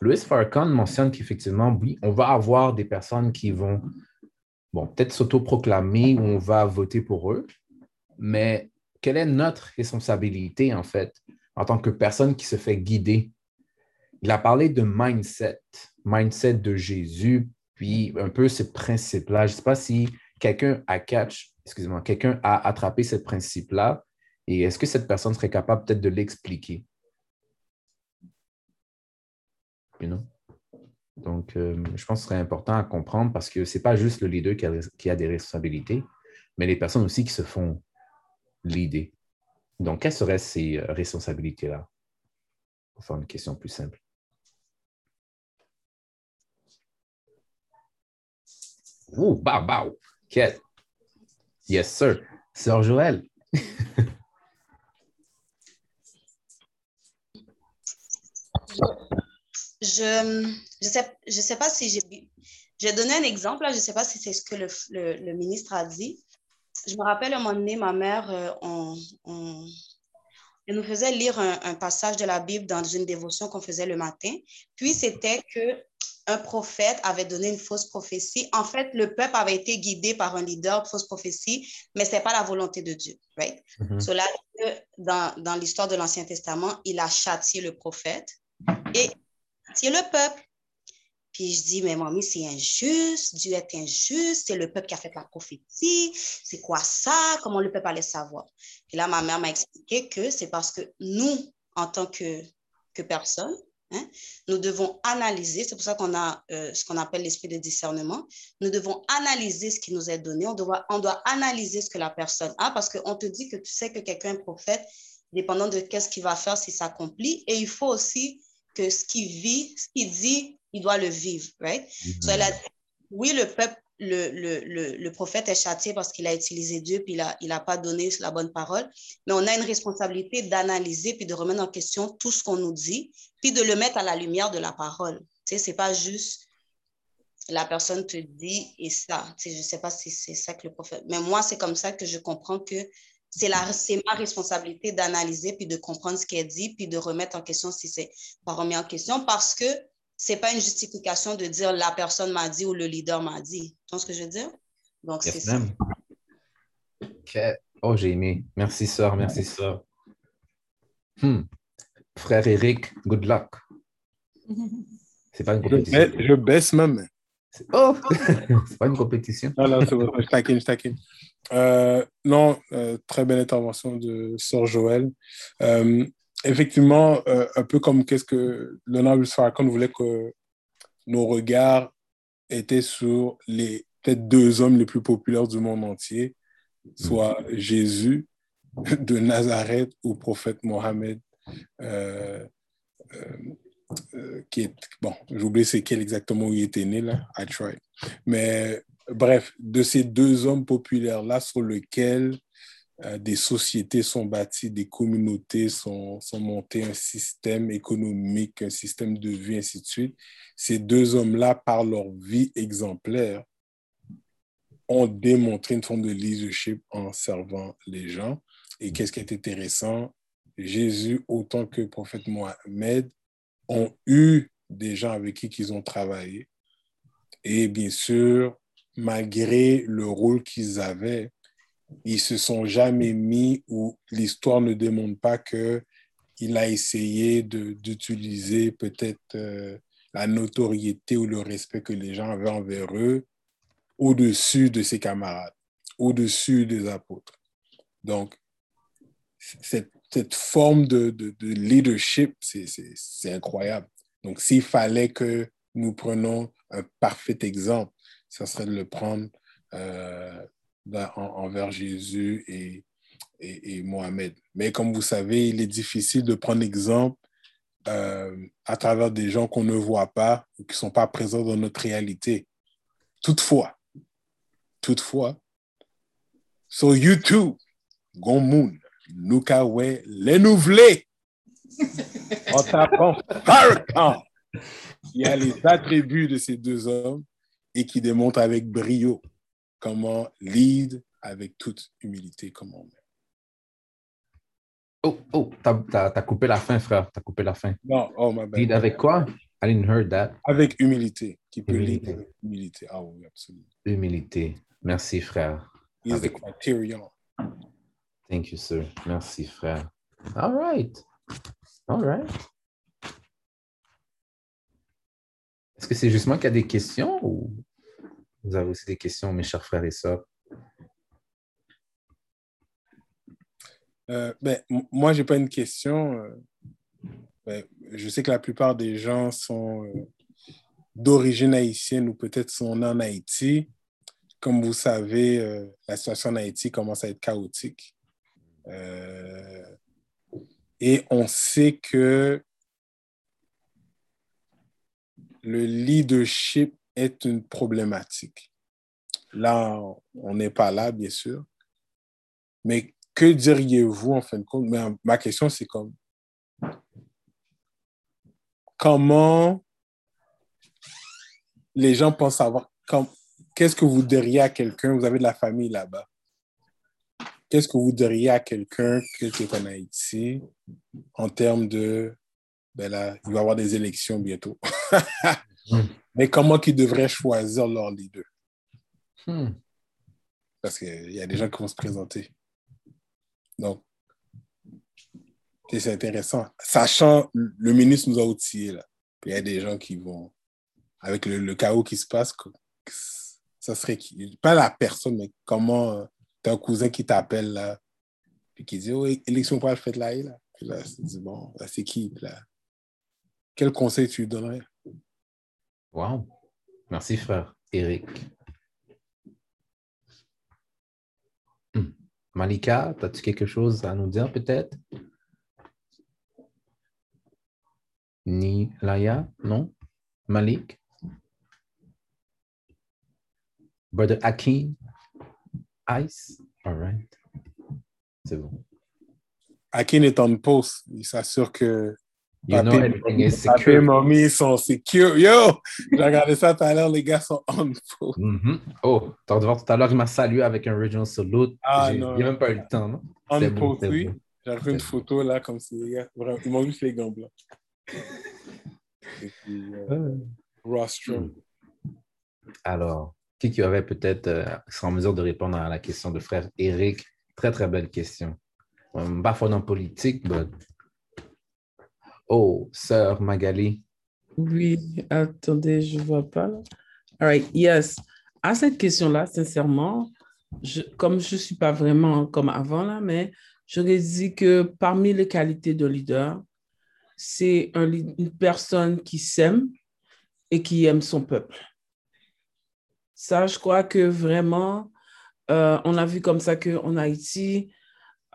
Louis Farrakhan mentionne qu'effectivement, oui, on va avoir des personnes qui vont, peut-être s'autoproclamer ou on va voter pour eux, mais quelle est notre responsabilité, en fait, en tant que personne qui se fait guider? Il a parlé de mindset, mindset de Jésus, puis un peu ce principe-là. Je ne sais pas si quelqu'un a catch, excusez-moi, quelqu'un a attrapé ce principe-là, et est-ce que cette personne serait capable peut-être de l'expliquer? Donc, euh, je pense que ce serait important à comprendre parce que ce n'est pas juste le leader qui a, des responsabilités, mais les personnes aussi qui se font l'idée. Donc, quelles seraient ces euh, responsabilités-là? Pour faire une question plus simple. Ouh, bah, bah. Yes, sir. Sœur Joël. je ne sais, je sais pas si j'ai... Donné un exemple, là, je ne sais pas si c'est ce que le, le, ministre a dit, je me rappelle un moment donné, ma mère, euh, on, on, elle nous faisait lire un, un, passage de la Bible dans une dévotion qu'on faisait le matin. Puis c'était que un prophète avait donné une fausse prophétie. En fait, le peuple avait été guidé par un leader de fausse prophétie, mais ce n'est pas la volonté de Dieu. Right? Mm -hmm. so là, dans, dans l'histoire de l'Ancien Testament, il a châtié le prophète et châtié le peuple. Puis je dis, mais mamie, c'est injuste, Dieu est injuste, c'est le peuple qui a fait la prophétie, c'est quoi ça? Comment le peuple allait savoir? Puis là, ma mère m'a expliqué que c'est parce que nous, en tant que, que personne, hein, nous devons analyser, c'est pour ça qu'on a euh, ce qu'on appelle l'esprit de discernement, nous devons analyser ce qui nous est donné, on doit, on doit analyser ce que la personne a, parce qu'on te dit que tu sais que quelqu'un est prophète, dépendant de qu'est-ce qu'il va faire, si ça s'accomplit, et il faut aussi que ce qu'il vit, ce qu'il dit, il doit le vivre, right? Mm -hmm. so elle a dit, oui, le peuple, le, le, le, le prophète est châtié parce qu'il a utilisé Dieu, puis il n'a il a pas donné la bonne parole, mais on a une responsabilité d'analyser, puis de remettre en question tout ce qu'on nous dit, puis de le mettre à la lumière de la parole. Tu sais, c'est pas juste la personne te dit et ça. Tu sais, je sais pas si c'est ça que le prophète... Mais moi, c'est comme ça que je comprends que c'est ma responsabilité d'analyser, puis de comprendre ce qu'elle dit, puis de remettre en question si c'est pas remis en question, parce que c'est pas une justification de dire la personne m'a dit ou le leader m'a dit. Tu vois ce que je veux dire? Donc, yes, c'est ça. Okay. Oh, j'ai aimé. Merci, sœur. Merci, sœur. Hmm. Frère Eric, good luck. C'est pas une compétition. Je, je baisse ma main. Oh! c'est pas une compétition. Non, non, c'est bon. Je taquine, je taquine. Euh, non, euh, très belle intervention de Sœur Joël. Euh, effectivement, un peu comme qu'est-ce que l'honorable Farrakhan voulait que nos regards étaient sur les peut-être deux hommes les plus populaires du monde entier, soit Jésus de Nazareth ou prophète Mohammed, qui est, bon, j'oublie c'est quel exactement où il était né, là, I tried. Mais bref, de ces deux hommes populaires-là sur lesquels euh, des sociétés sont bâties, des communautés sont, sont montées, un système économique, un système de vie, ainsi de suite. Ces deux hommes-là, par leur vie exemplaire, ont démontré une forme de leadership en servant les gens. Et qu'est-ce qui est intéressant? Jésus, autant que le prophète Mohamed, ont eu des gens avec qui ils ont travaillé. Et bien sûr, malgré le rôle qu'ils avaient, ils se sont jamais mis ou l'histoire ne démontre pas que il a essayé d'utiliser peut-être euh, la notoriété ou le respect que les gens avaient envers eux au-dessus de ses camarades, au-dessus des apôtres. Donc, cette, cette forme de, de, de leadership, c'est incroyable. Donc, s'il fallait que nous prenions un parfait exemple, ça serait de le prendre euh, envers Jésus et, et, et, Mohamed. Mais comme vous savez, il est difficile de prendre exemple euh, à travers des gens qu'on ne voit pas ou qui ne sont pas présents dans notre réalité. Toutefois, toutefois, sur YouTube, Gomoun, Nukawe, les nouvelés, en tapant Farrakhan, il y a les attributs de ces deux hommes et qui démontrent avec brio comment lead avec toute humilité comme on est. Oh, oh, t'as as, coupé la fin, frère. T'as coupé la fin. Non, oh, ma bad. Lead avec quoi? I didn't hear that. Avec humilité. Qui peut humilité. lead avec humilité. Ah oui, absolument. Humilité. Merci, frère. Is avec... the criterion. Thank you, sir. Merci, frère. All right. All right. Est-ce que c'est juste moi qui a des questions ou? Vous avez aussi des questions, mes chers frères et sœurs? Euh, ben, moi, je n'ai pas une question. Ben, je sais que la plupart des gens sont euh, d'origine haïtienne ou peut-être sont en Haïti. Comme vous savez, euh, la situation en Haïti commence à être chaotique. et on sait que le leadership est une problématique. Là, on n'est pas là, bien sûr. Mais que diriez-vous en fin de compte? Mais ma question, c'est comme comment les gens pensent savoir qu'est-ce que vous diriez à quelqu'un, vous avez de la famille là-bas, qu'est-ce que vous diriez à quelqu'un qui est en Haïti en termes de, ben là, il va y avoir des élections bientôt? Mais comment ils devraient choisir leur leader? Hmm. Parce qu'il y a des gens qui vont se présenter. Donc, c'est intéressant. Sachant, le ministre nous a outillés, là. il y a des gens qui vont, avec le, chaos qui se passe, ça serait qui? Pas la personne, mais comment euh, tu as un cousin qui t'appelle là, puis qui dit, oh, élection pour le fait là, là. Puis là, dis, bon, c'est qui? Là? Quel conseil tu lui donnerais? Wow. Merci, frère Eric. Hmm. Malika, as-tu quelque chose à nous dire peut-être? Ni Laya, non? Malik? Brother Akin? Ice? All right. C'est bon. Akin est en post. Il s'assure que You know everything is secure. mamie sont secure. Yo! J'ai regardé ça tout à l'heure, les gars sont on post. Mm -hmm. Oh, t'as voir tout à l'heure, il m'a salué avec un original salute. Ah, non. Il n'y a même pas eu le temps, non? On post, oui. J'ai fait une photo là, comme si les gars. Ils m'ont juste les gants blancs. Et puis, euh, rostrum. Alors, qui qui aurait peut-être euh, en mesure de répondre à la question de frère Eric? Très, très belle question. Um, parfois dans politique, mais... Oh, sœur Magali. Oui, attendez, je ne vois pas. All right, yes. À cette question-là, sincèrement, je, comme je ne suis pas vraiment comme avant, là, mais j'aurais dit que parmi les qualités de leader, c'est un, une personne qui s'aime et qui aime son peuple. Ça, je crois que vraiment, euh, on a vu comme ça qu'en Haïti,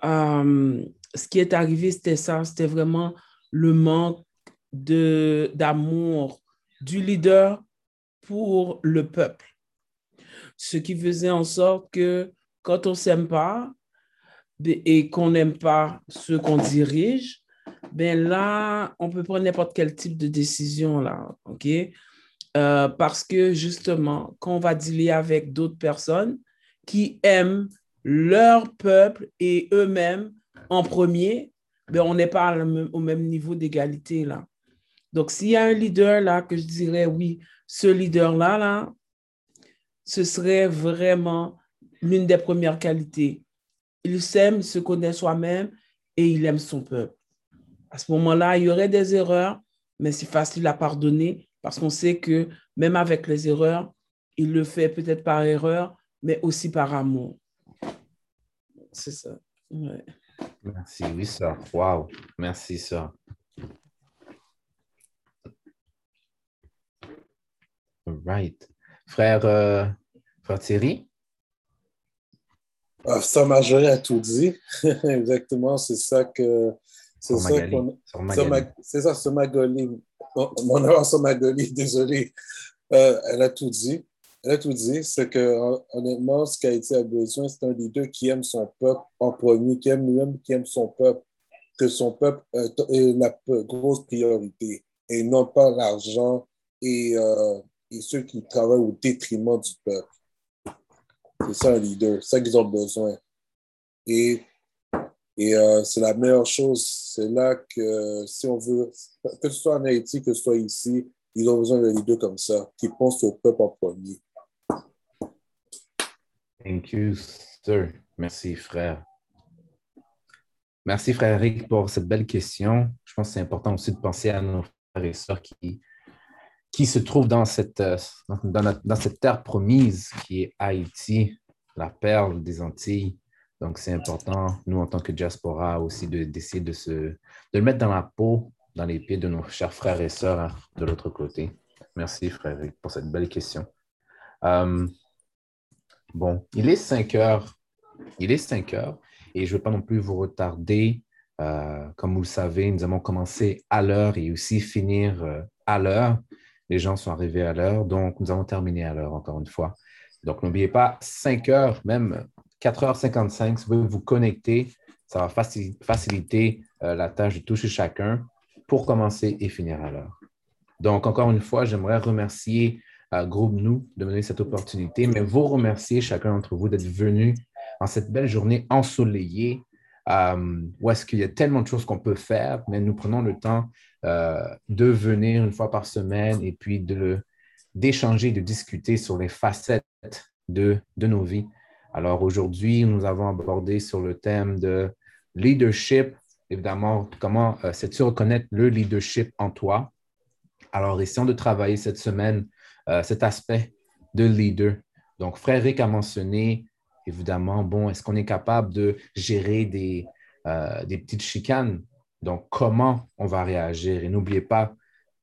euh, ce qui est arrivé, c'était ça, c'était vraiment le manque d'amour du leader pour le peuple. Ce qui faisait en sorte que quand on s'aime pas et qu'on n'aime pas ceux qu'on dirige, ben là, on peut prendre n'importe quel type de décision là, OK? Euh, parce que justement, quand on va dealer avec d'autres personnes qui aiment leur peuple et eux-mêmes en premier, ben, on n'est pas au même niveau d'égalité là. Donc, s'il y a un leader là que je dirais, oui, ce leader-là, là, ce serait vraiment l'une des premières qualités. Il s'aime, se connaît soi-même et il aime son peuple. À ce moment-là, il y aurait des erreurs, mais c'est facile à pardonner parce qu'on sait que même avec les erreurs, il le fait peut-être par erreur, mais aussi par amour. C'est ça. Ouais. Merci, oui, ça. Wow. Merci, ça. Right. Frère, euh, frère Thierry? Ah, ça, Marjorie a tout dit. Exactement, c'est ça que. C'est ça C'est ça, sur Magali. Mon erreur sur Magali, désolé. Euh, elle a tout dit a tout dit, c'est que honnêtement, ce qu'Haïti a besoin, c'est un leader qui aime son peuple en premier, qui aime lui-même, qui aime son peuple, que son peuple est la grosse priorité et non pas l'argent et, euh, et, ceux qui travaillent au détriment du peuple. C'est ça un leader, c'est ça qu'ils ont besoin. Et, et euh, c'est la meilleure chose, c'est là que si on veut, que ce soit en Haïti, que ce soit ici, ils ont besoin d'un leader comme ça, qui pense au peuple en premier. Thank you, sir. Merci, frère. Merci, frère Eric, pour cette belle question. Je pense que c'est important aussi de penser à nos frères et sœurs qui, qui se trouvent dans cette, dans, dans cette terre promise qui est Haïti, la perle des Antilles. Donc, c'est important, nous, en tant que diaspora, aussi d'essayer de, se, de le mettre dans la peau, dans les pieds de nos chers frères et sœurs hein, de l'autre côté. Merci, frère Eric, pour cette belle question. Euh, Bon, il est 5 heures. Il est 5 heures et je ne veux pas non plus vous retarder. Euh, comme vous le savez, nous allons commencer à l'heure et aussi finir euh, à l'heure. Les gens sont arrivés à l'heure, donc nous allons terminer à l'heure encore une fois. Donc, n'oubliez pas, 5 heures, même 4h55, si vous vous connecter, ça va faciliter euh, la tâche de toucher chacun pour commencer et finir à l'heure. Donc, encore une fois, j'aimerais remercier Groupe Nous de donner cette opportunité, mais vous remercier chacun d'entre vous d'être venu en cette belle journée ensoleillée, euh, où est-ce qu'il y a tellement de choses qu'on peut faire, mais nous prenons le temps euh, de venir une fois par semaine et puis d'échanger, de discuter sur les facettes de, de nos vies. Alors aujourd'hui, nous avons abordé sur le thème de leadership, évidemment, comment euh, sais-tu reconnaître le leadership en toi? Alors, essayons de travailler cette semaine cet aspect de leader. Donc, Frère Rick a mentionné évidemment, bon, est-ce qu'on est capable de gérer des, euh, des petites chicanes? Donc, comment on va réagir? Et n'oubliez pas,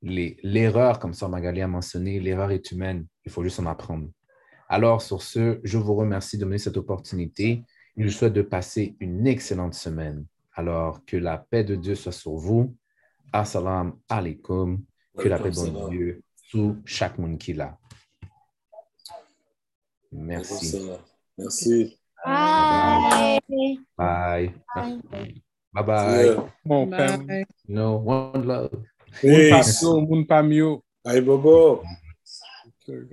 l'erreur, comme ça Magali a mentionné, l'erreur est humaine. Il faut juste en apprendre. Alors, sur ce, je vous remercie de me donner cette opportunité. Je vous souhaite de passer une excellente semaine. Alors, que la paix de Dieu soit sur vous. Assalamu alaikum. Que la paix de Dieu sous chaque monde qui l'a. Merci. Merci. Bye. Bye. Bye. Bye. Bye. No, one love. Moun pa myo. Bye, Bobo.